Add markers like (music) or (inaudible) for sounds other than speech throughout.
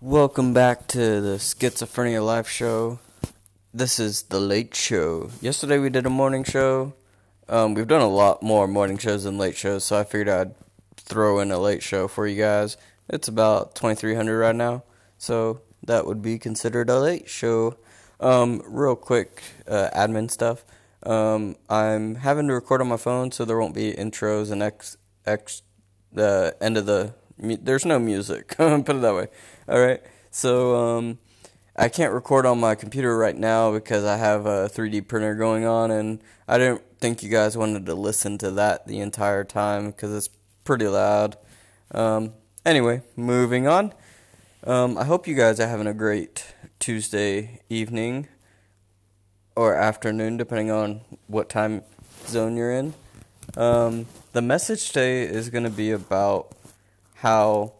Welcome back to the Schizophrenia Life Show. This is the late show. Yesterday we did a morning show. Um, we've done a lot more morning shows than late shows, so I figured I'd throw in a late show for you guys. It's about 2300 right now, so that would be considered a late show. Um, real quick uh, admin stuff. Um, I'm having to record on my phone, so there won't be intros and X, X, the end of the. There's no music. (laughs) Put it that way. All right. So um, I can't record on my computer right now because I have a 3D printer going on, and I didn't think you guys wanted to listen to that the entire time because it's pretty loud. Um, anyway, moving on. Um, I hope you guys are having a great Tuesday evening or afternoon, depending on what time zone you're in. Um, the message today is going to be about how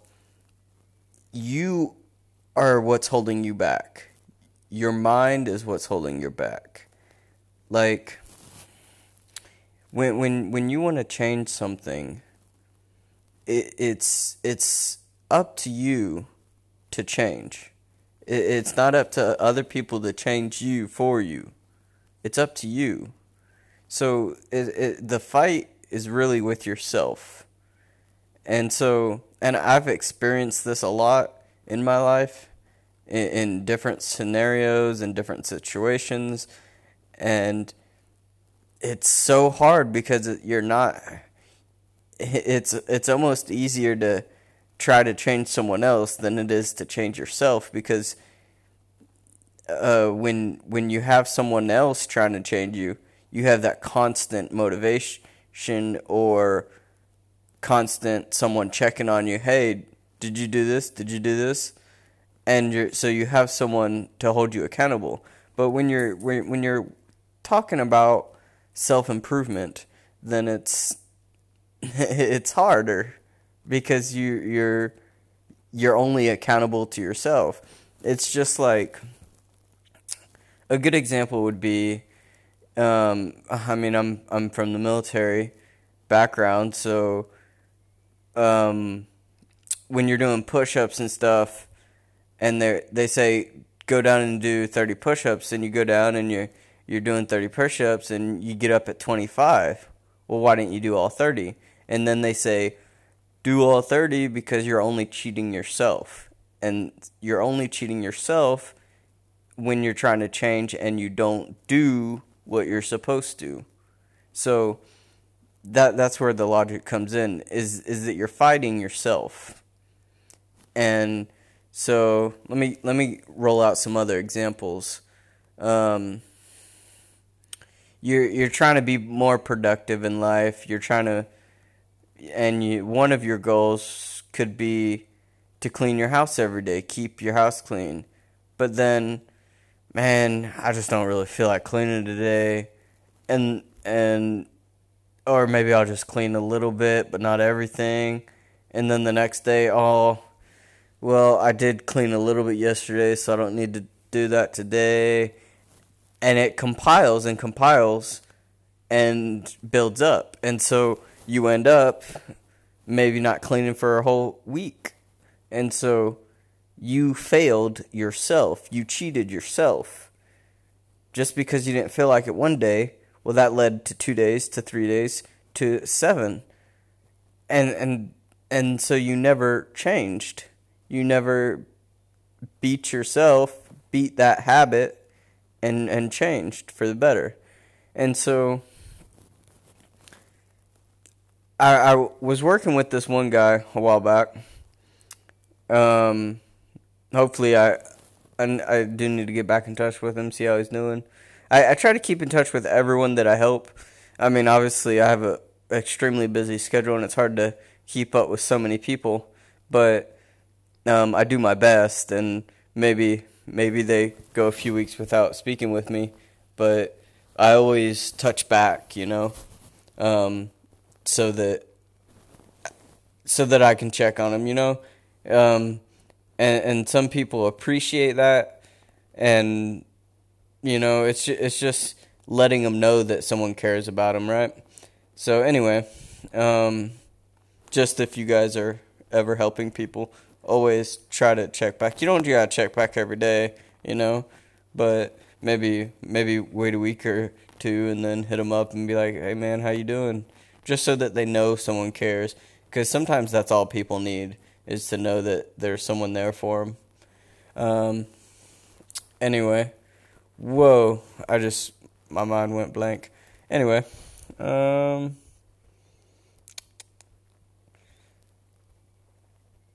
you are what's holding you back. Your mind is what's holding you back. Like when when when you want to change something, it, it's it's up to you to change. It, it's not up to other people to change you for you. It's up to you. So it, it, the fight is really with yourself. And so and I've experienced this a lot in my life in, in different scenarios and different situations. And it's so hard because you're not it's it's almost easier to try to change someone else than it is to change yourself because uh, when when you have someone else trying to change you, you have that constant motivation or constant someone checking on you. Hey, did you do this? Did you do this? And you're so you have someone to hold you accountable. But when you're when, when you're talking about self improvement, then it's (laughs) it's harder because you you're you're only accountable to yourself. It's just like a good example would be um, I mean I'm I'm from the military background, so um, when you're doing push-ups and stuff, and they they say go down and do 30 push-ups, and you go down and you're you're doing 30 push-ups, and you get up at 25. Well, why didn't you do all 30? And then they say do all 30 because you're only cheating yourself, and you're only cheating yourself when you're trying to change and you don't do what you're supposed to. So that that's where the logic comes in is is that you're fighting yourself. And so let me let me roll out some other examples. Um, you're you're trying to be more productive in life. You're trying to, and you, one of your goals could be to clean your house every day, keep your house clean. But then, man, I just don't really feel like cleaning today, and and or maybe I'll just clean a little bit, but not everything. And then the next day, oh, well, I did clean a little bit yesterday, so I don't need to do that today. And it compiles and compiles and builds up. And so you end up maybe not cleaning for a whole week. And so you failed yourself. You cheated yourself. Just because you didn't feel like it one day well, that led to two days, to three days, to seven, and and and so you never changed. You never beat yourself, beat that habit, and and changed for the better. And so I, I was working with this one guy a while back. Um, hopefully I, I, I do need to get back in touch with him, see how he's doing. I, I try to keep in touch with everyone that I help. I mean, obviously, I have a extremely busy schedule, and it's hard to keep up with so many people. But um, I do my best, and maybe maybe they go a few weeks without speaking with me, but I always touch back, you know, um, so that so that I can check on them, you know, um, and and some people appreciate that, and you know, it's it's just letting them know that someone cares about them, right? So anyway, um, just if you guys are ever helping people, always try to check back. You don't gotta check back every day, you know, but maybe maybe wait a week or two and then hit them up and be like, "Hey man, how you doing?" Just so that they know someone cares, because sometimes that's all people need is to know that there's someone there for them. Um. Anyway, whoa! I just my mind went blank. Anyway, um.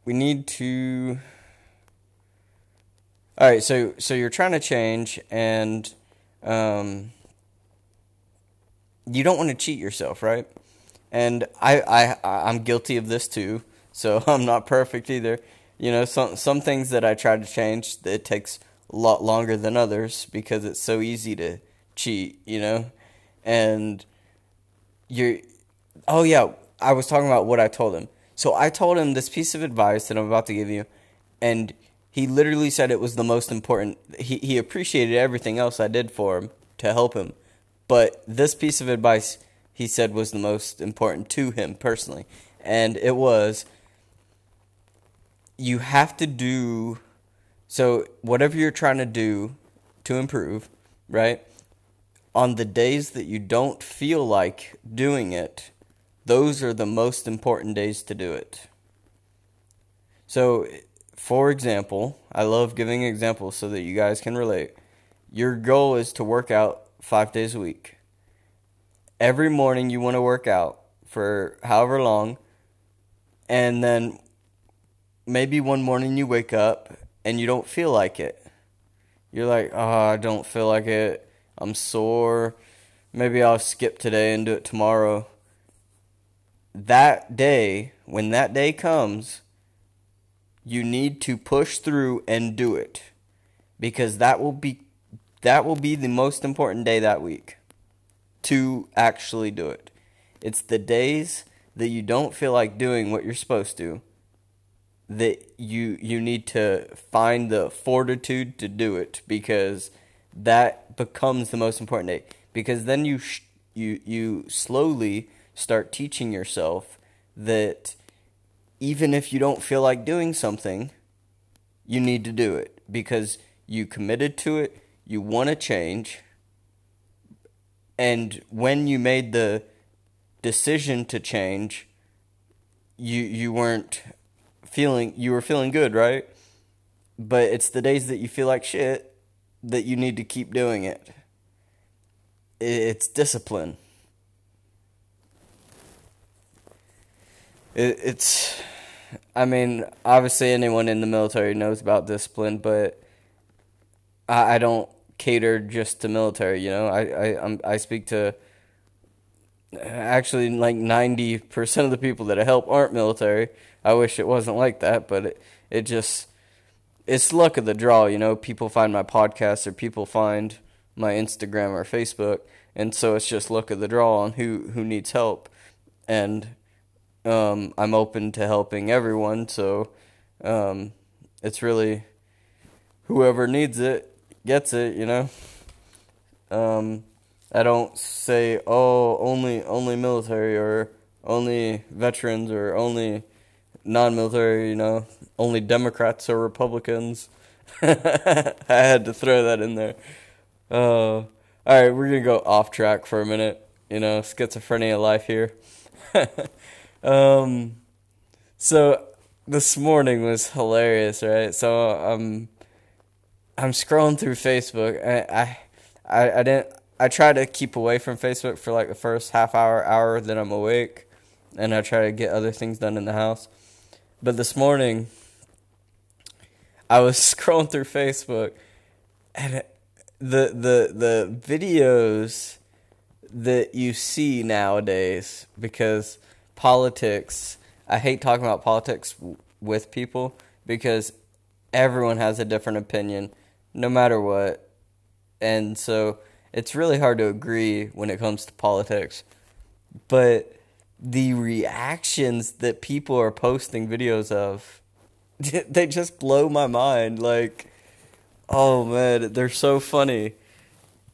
we need to all right so so you're trying to change and um, you don't want to cheat yourself right and I, I i'm guilty of this too so (laughs) i'm not perfect either you know some some things that i try to change it takes a lot longer than others because it's so easy to cheat you know and you're oh yeah i was talking about what i told him so I told him this piece of advice that I'm about to give you, and he literally said it was the most important. He, he appreciated everything else I did for him to help him, but this piece of advice he said was the most important to him personally, and it was you have to do so whatever you're trying to do to improve, right? On the days that you don't feel like doing it, those are the most important days to do it. So, for example, I love giving examples so that you guys can relate. Your goal is to work out five days a week. Every morning you want to work out for however long, and then maybe one morning you wake up and you don't feel like it. You're like, oh, I don't feel like it. I'm sore. Maybe I'll skip today and do it tomorrow that day, when that day comes, you need to push through and do it because that will be that will be the most important day that week to actually do it. It's the days that you don't feel like doing what you're supposed to that you you need to find the fortitude to do it because that becomes the most important day because then you sh- you you slowly start teaching yourself that even if you don't feel like doing something, you need to do it because you committed to it, you want to change, and when you made the decision to change, you you weren't feeling you were feeling good, right? But it's the days that you feel like shit that you need to keep doing it. It's discipline. it's I mean, obviously anyone in the military knows about discipline, but I, I don't cater just to military. You know, I I I'm, I speak to actually like ninety percent of the people that I help aren't military. I wish it wasn't like that, but it it just it's luck of the draw. You know, people find my podcast or people find my Instagram or Facebook, and so it's just luck of the draw on who who needs help, and um, I'm open to helping everyone, so um, it's really whoever needs it gets it, you know. Um, I don't say oh only only military or only veterans or only non-military, you know, only Democrats or Republicans. (laughs) I had to throw that in there. Uh, all right, we're gonna go off track for a minute. You know, schizophrenia life here. (laughs) Um, so this morning was hilarious, right? So I'm I'm scrolling through Facebook. I I I didn't. I try to keep away from Facebook for like the first half hour, hour that I'm awake, and I try to get other things done in the house. But this morning, I was (laughs) scrolling through Facebook, and uh, the the the videos that you see nowadays because politics. I hate talking about politics with people because everyone has a different opinion, no matter what. And so it's really hard to agree when it comes to politics. But the reactions that people are posting videos of, (laughs) they just blow my mind. Like, oh man, they're so funny.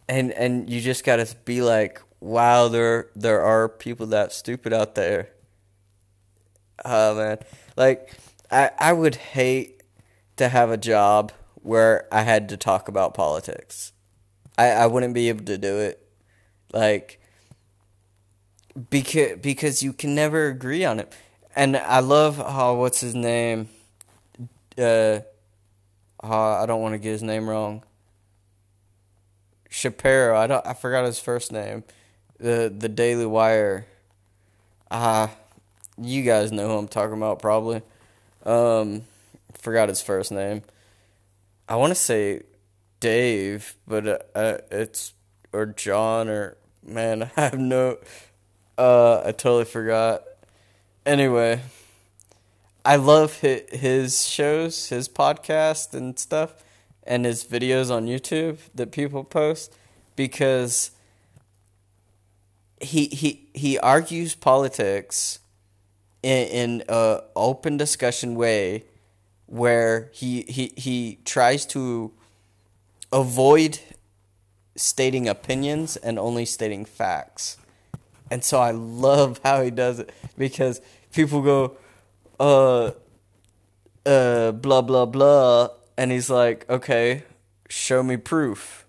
And and you just gotta be like, wow, there there are people that stupid out there. Oh man, like I I would hate to have a job where I had to talk about politics. I I wouldn't be able to do it. Like because because you can never agree on it. And I love how what's his name uh I don't want to get his name wrong. Shapiro, I don't I forgot his first name. The the Daily Wire. Uh, you guys know who I'm talking about probably. Um forgot his first name. I want to say Dave, but uh, uh, it's or John or man, (laughs) I have no uh I totally forgot. Anyway, I love his shows, his podcast and stuff, and his videos on YouTube that people post because he he he argues politics in in a open discussion way where he he he tries to avoid stating opinions and only stating facts. And so I love (laughs) how he does it because people go uh, uh, blah, blah, blah. And he's like, okay, show me proof.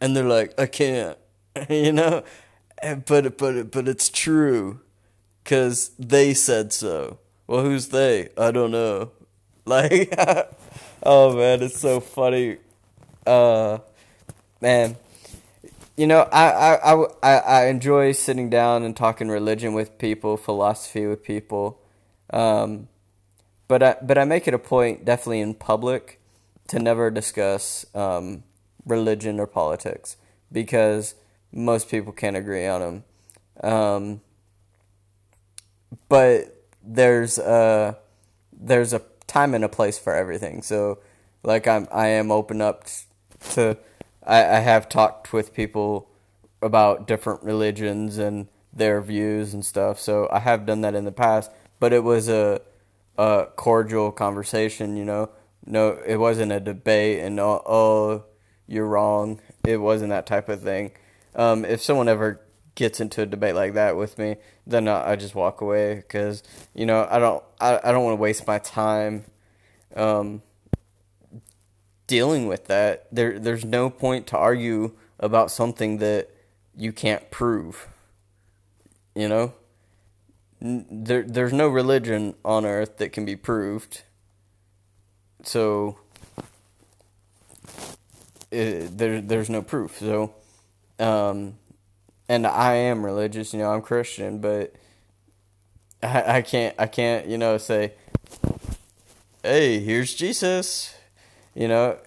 And they're like, I can't, (laughs) you know? And, But, but, but it's true because they said so. Well, who's they? I don't know. (laughs) Like, oh man, it's so funny. Uh, man, you know, I, I, I, I enjoy sitting down and talking religion with people, philosophy with people. Um, but I, but I make it a point, definitely in public, to never discuss um, religion or politics because most people can't agree on them. Um, but there's a there's a time and a place for everything. So, like I'm I am open up to I, I have talked with people about different religions and their views and stuff. So I have done that in the past but it was a a cordial conversation. You know, no, it wasn't a debate and oh, oh you're wrong. It wasn't that type of thing. Um, if someone ever gets into a debate like that with me, then I, I just walk away because you know I don't I, I don't want to waste my time um, dealing with that. There there's no point to argue about something that you can't prove. You know? there there's no religion on earth that can be proved. So it, there there's no proof. So um and I am religious, you know, I'm Christian, but I, I can't I can't, you know, say hey, here's Jesus. You know,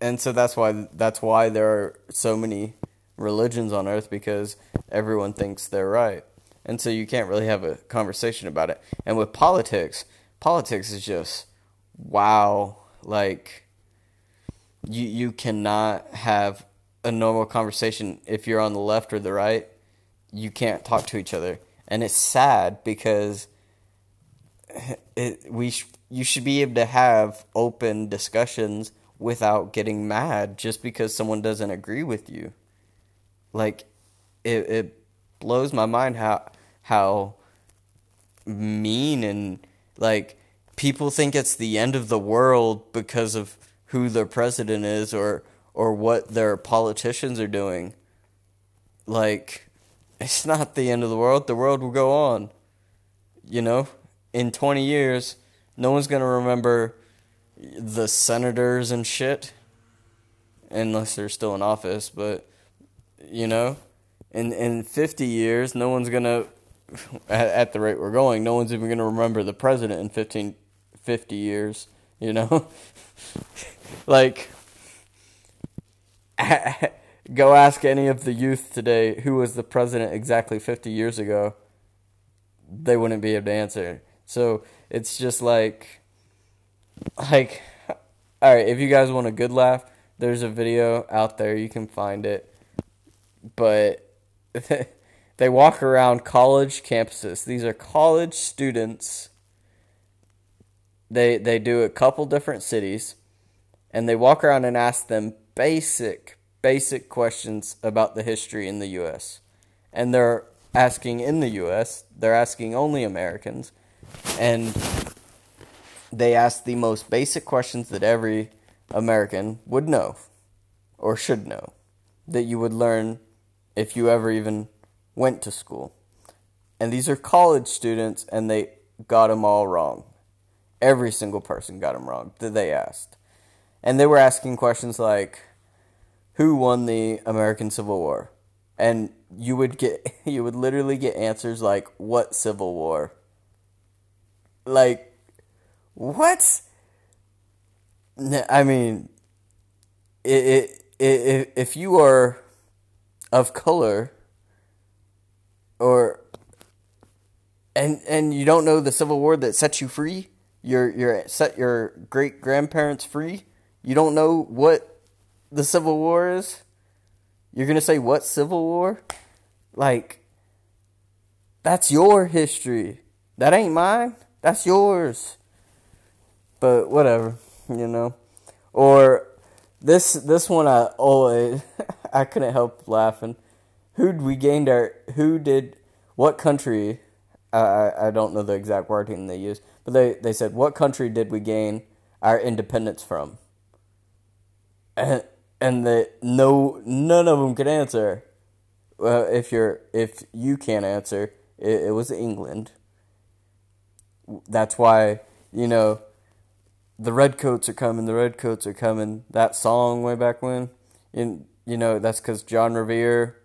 and so that's why that's why there are so many religions on earth because everyone thinks they're right and so you can't really have a conversation about it. And with politics, politics is just wow, like you you cannot have a normal conversation if you're on the left or the right. You can't talk to each other, and it's sad because it we you should be able to have open discussions without getting mad just because someone doesn't agree with you. Like it it blows my mind how how mean and like people think it's the end of the world because of who their president is or or what their politicians are doing. Like it's not the end of the world. The world will go on. You know, in 20 years, no one's going to remember the senators and shit unless they're still in office, but you know, in in 50 years, no one's going (laughs) to at, at the rate we're going, no one's even going to remember the president in 15, 50 years, you know? (laughs) like, (laughs) go ask any of the youth today who was the president exactly 50 years ago. They wouldn't be able to answer. So it's just like, like, all right, if you guys want a good laugh, there's a video out there. You can find it. But (laughs) They walk around college campuses. These are college students. They they do a couple different cities and they walk around and ask them basic basic questions about the history in the US. And they're asking in the US, they're asking only Americans and they asked the most basic questions that every American would know or should know that you would learn if you ever even went to school. And these are college students, and they got them all wrong. Every single person got them wrong that they asked. And they were asking questions like, who won the American Civil War? And you would get, (laughs) you would literally get answers like, what Civil War? Like, what? I mean, it, it, it, if you are of color or and and you don't know the Civil War that set you free, your your set your great grandparents free. You don't know what the Civil War is. You're gonna say what Civil War? Like that's your history. That ain't mine. That's yours. But whatever, you know. Or this this one I always (laughs) I couldn't help laughing. Who'd we gained our who did what country I, I don't know the exact wording they used, but they, they said, What country did we gain our independence from? And, and the, no, none of them could answer. Well, if you're if you can't answer, it, it was England. That's why you know the redcoats are coming. The redcoats are coming. That song way back when, in you know that's because John Revere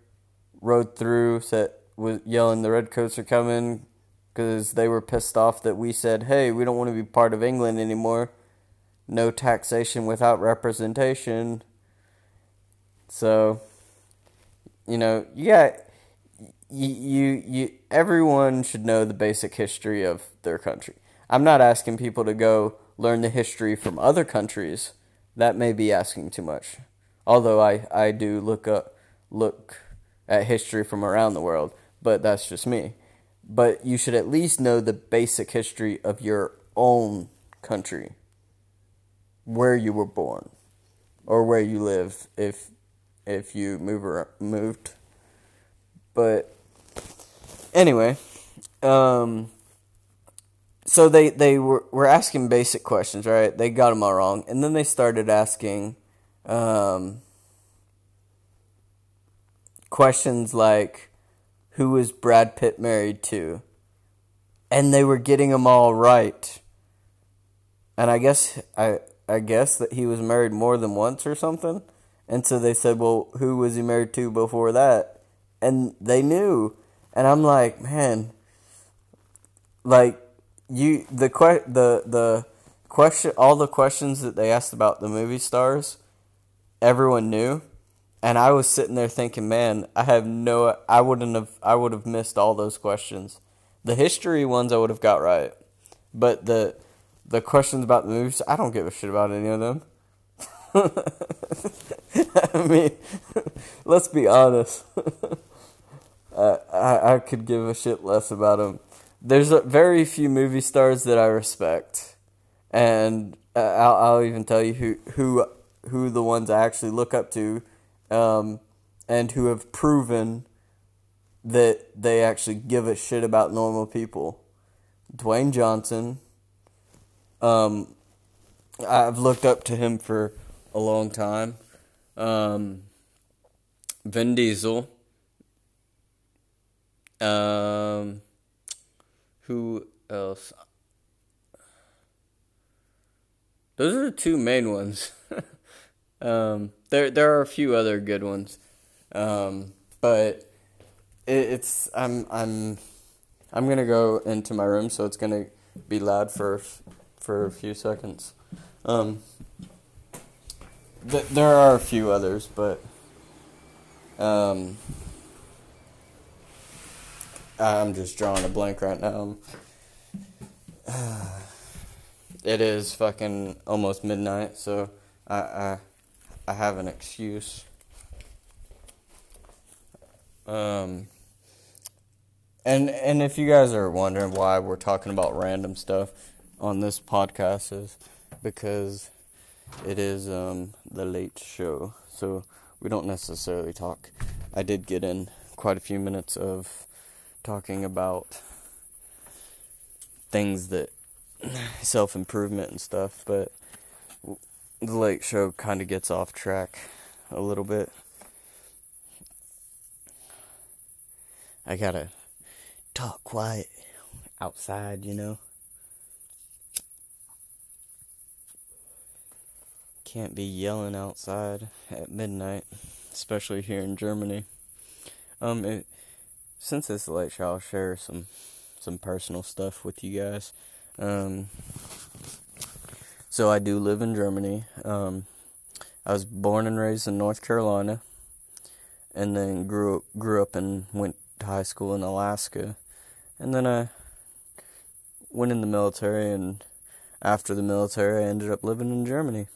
rode through, said was yelling the redcoats are coming, because they were pissed off that we said, hey, we don't want to be part of England anymore. No taxation without representation. So, you know, yeah, you, you, everyone should know the basic history of their country. I'm not asking people to go learn the history from other countries. That may be asking too much. Although I, I do look up, look at history from around the world, but that's just me but you should at least know the basic history of your own country, where you were born, or where you live if if you move or moved. But anyway, um, so they they were were asking basic questions, right? They got them all wrong, and then they started asking um, questions like who was Brad Pitt married to? And they were getting them all right. And I guess I I guess that he was married more than once or something. And so they said, "Well, who was he married to before that?" And they knew. And I'm like, "Man, like you the que- the the question all the questions that they asked about the movie stars, everyone knew." and I was sitting there thinking, man, I have no, I wouldn't have, I would have missed all those questions. The history ones I would have got right, but the the questions about the movies, I don't give a shit about any of them. (laughs) I mean, (laughs) let's be honest. (laughs) I, I I could give a shit less about them. There's a, very few movie stars that I respect, and uh, I'll, I'll even tell you who who who the ones I actually look up to um, and who have proven that they actually give a shit about normal people. Dwayne Johnson. Um, I've looked up to him for a long time. Um, Vin Diesel. Um, who else? Those are the two main ones. (laughs) Um, there there are a few other good ones, um, but it, it's I'm I'm I'm gonna go into my room, so it's gonna be loud for for a few seconds. Um, th- there are a few others, but um, I'm just drawing a blank right now. (sighs) it is fucking almost midnight, so I, I I have an excuse. Um, and and if you guys are wondering why we're talking about random stuff on this podcast is because it is um, the late show, so we don't necessarily talk. I did get in quite a few minutes of talking about things that (sighs) self improvement and stuff, but the late show kind of gets off track a little bit. I gotta talk quiet outside, you know. Can't be yelling outside at midnight, especially here in Germany. Um, it, since it's late show, I'll share some some personal stuff with you guys. Um, so I do live in Germany. Um, I was born and raised in North Carolina, and then grew grew up and went to high school in Alaska, and then I went in the military. And after the military, I ended up living in Germany.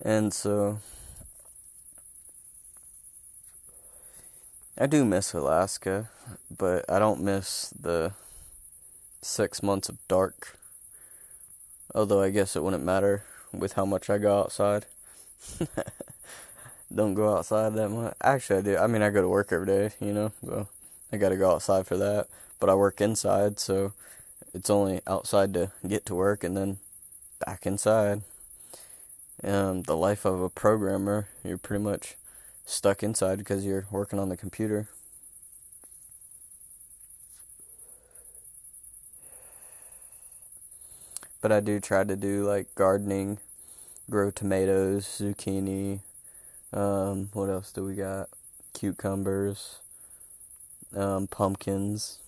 And so I do miss Alaska, but I don't miss the six months of dark. Although I guess it wouldn't matter with how much I go outside. (laughs) don't go outside that much. Actually, I do. I mean, I go to work every day, you know, so I got to go outside for that. But I work inside, so it's only outside to get to work and then back inside. Um, the life of a programmer, you're pretty much stuck inside because you're working on the computer. But I do try to do like gardening, grow tomatoes, zucchini. Um, what else do we got? Cucumbers, um, pumpkins.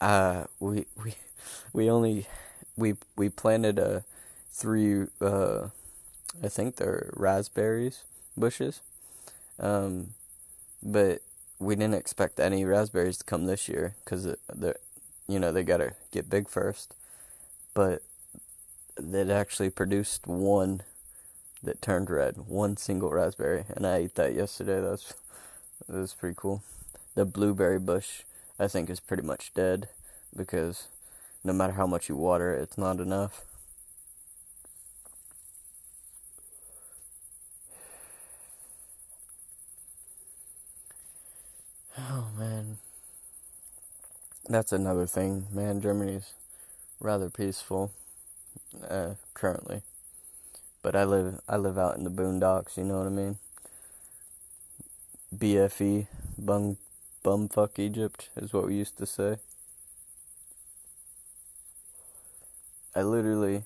Uh, we we we only we we planted a three, uh, I think they're raspberries bushes. Um, but we didn't expect any raspberries to come this year because they you know, they gotta get big first. But it actually produced one that turned red, one single raspberry, and I ate that yesterday. That's that was pretty cool. The blueberry bush, I think, is pretty much dead because no matter how much you water it's not enough. Oh man, that's another thing, man. Germany's rather peaceful uh, currently, but I live I live out in the boondocks. You know what I mean? BFE, bum bumfuck Egypt is what we used to say. I literally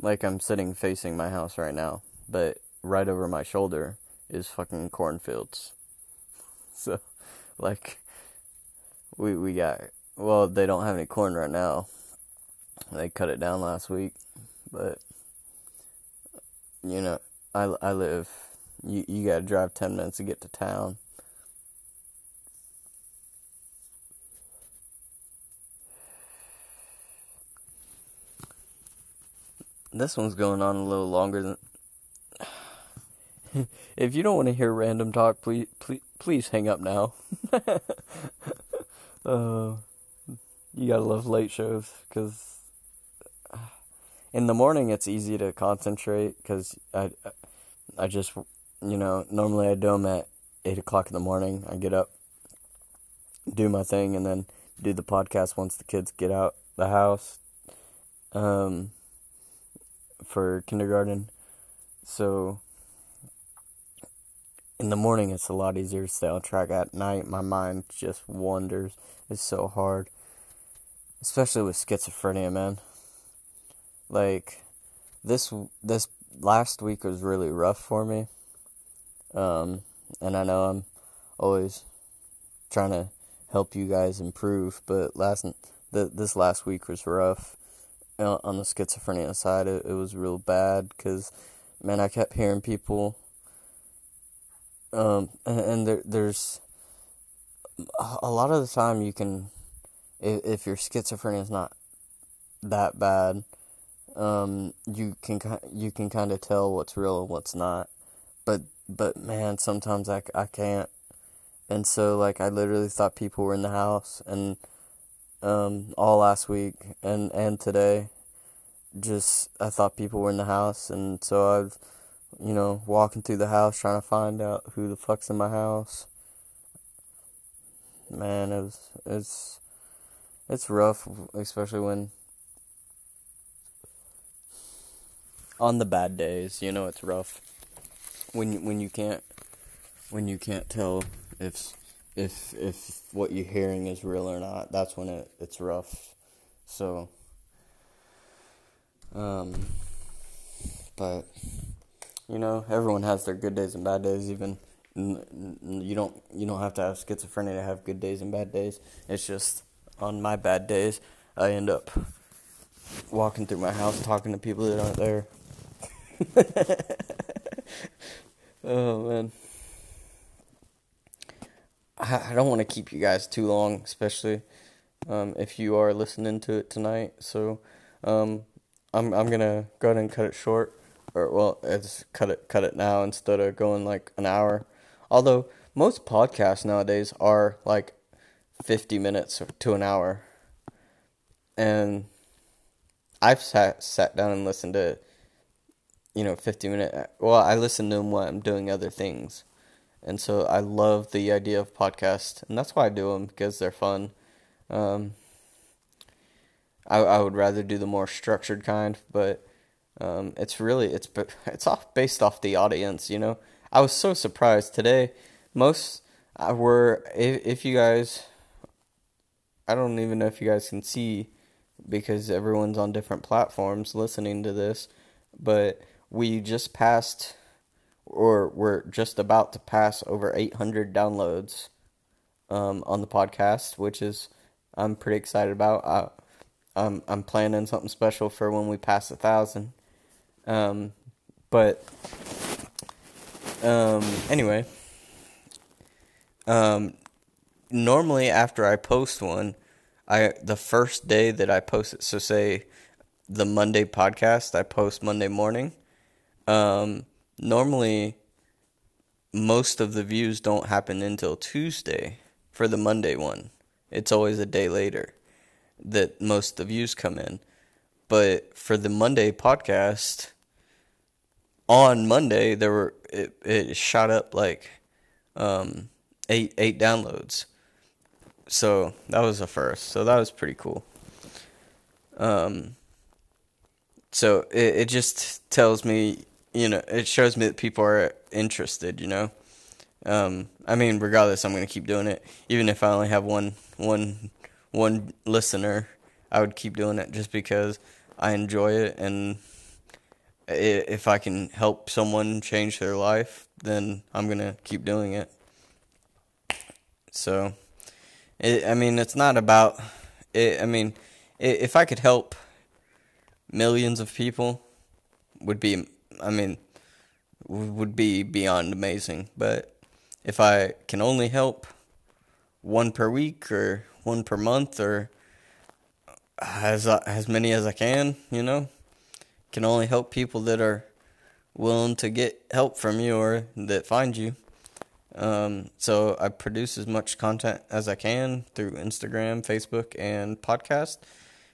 like I'm sitting facing my house right now, but right over my shoulder is fucking cornfields. (laughs) So, like, we we got well, they don't have any corn right now. They cut it down last week, but you know, I I live. You you gotta drive ten minutes to get to town. This one's going on a little longer than (sighs) if you don't want to hear random talk, please please please hang up now. (laughs) uh, you gotta love late shows because in the morning it's easy to concentrate because I I just you know normally I do them at eight o'clock in the morning. I get up, do my thing, and then do the podcast once the kids get out the house. Um, for kindergarten, so in the morning it's a lot easier to stay on track. At night, my mind just wanders. It's so hard, especially with schizophrenia, man. Like this this last week was really rough for me. Um, and I know I'm always trying to help you guys improve, but last the this last week was rough uh, on the schizophrenia side. It, it was real bad because man, I kept hearing people um, and, there, there's a lot of the time you can, if, if your schizophrenia is not that bad, um, you can you can kind of tell what's real and what's not. But but man, sometimes I, I can't. And so like I literally thought people were in the house and um all last week and and today just I thought people were in the house and so I've you know, walking through the house trying to find out who the fuck's in my house. man, it's it's it's rough, especially when on the bad days, you know, it's rough when when you can't when you can't tell if if if what you're hearing is real or not. That's when it it's rough. So, um, but you know, everyone has their good days and bad days. Even you don't you don't have to have schizophrenia to have good days and bad days. It's just on my bad days, I end up walking through my house talking to people that aren't there. (laughs) oh man. I, don't want to keep you guys too long, especially um, if you are listening to it tonight. So um, I'm I'm gonna go ahead and cut it short, or well, it's cut it cut it now instead of going like an hour. Although most podcasts nowadays are like 50 minutes to an hour. And I've sat sat down and listened to you know 50 minute well I listen to them while I'm doing other things. And so I love the idea of podcast and that's why I do them because they're fun. Um, I I would rather do the more structured kind, but um, it's really it's (laughs) it's off based off the audience, you know. I was so surprised today. Most uh, were if if you guys, I don't even know if you guys can see because everyone's on different platforms listening to this, but we just passed or we're just about to pass over 800 downloads um, on the podcast, which is I'm pretty excited about. I, I'm I'm planning something special for when we pass a thousand. Um, but um, anyway, um, normally after I post one, I the first day that I post it, so say the Monday podcast, I post Monday morning. Um, normally, most of the views don't happen until Tuesday for the Monday one. It's always a day later that most of the views come in. But for the Monday podcast, on Monday there were it, it shot up like um, eight eight downloads. So that was a first. So that was pretty cool. Um, so it it just tells me, you know, it shows me that people are interested. You know, um, I mean, regardless, I'm gonna keep doing it, even if I only have one one one listener. I would keep doing it just because I enjoy it and if I can help someone change their life, then I'm gonna keep doing it. So, it, I mean, it's not about. It, I mean, it, if I could help millions of people, would be. I mean, would be beyond amazing. But if I can only help one per week or one per month or as as many as I can, you know, can only help people that are willing to get help from you or that find you. Um, so I produce as much content as I can through Instagram, Facebook, and podcast,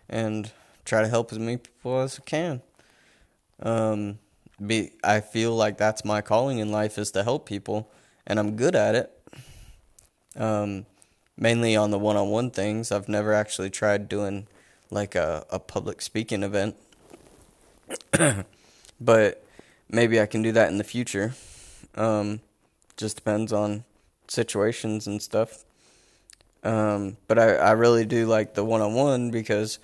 and try to help as many people as I can. Um, be I feel like that's my calling in life is to help people, and I'm good at it. Um, mainly on the one-on-one things. I've never actually tried doing like a, a public speaking event (clears throat) but maybe I can do that in the future. Um, just depends on situations and stuff. Um, but I, I really do like the one on one because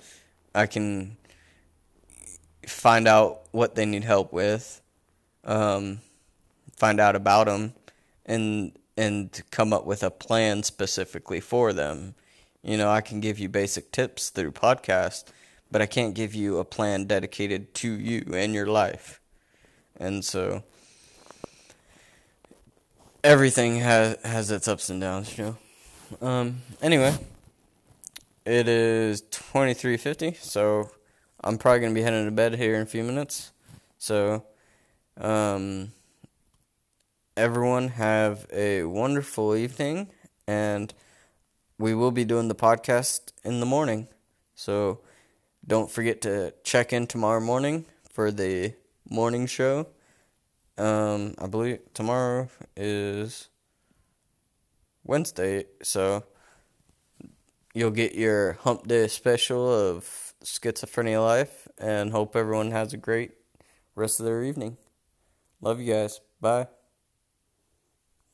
I can find out what they need help with, um, find out about them, and and come up with a plan specifically for them. You know, I can give you basic tips through podcast, but I can't give you a plan dedicated to you and your life. And so everything has has its ups and downs, you know. Um anyway, it is 23:50, so I'm probably going to be heading to bed here in a few minutes. So um everyone have a wonderful evening and we will be doing the podcast in the morning. So don't forget to check in tomorrow morning for the morning show. Um, I believe tomorrow is Wednesday, so you'll get your hump day special of Schizophrenia Life and hope everyone has a great rest of their evening. Love you guys. Bye.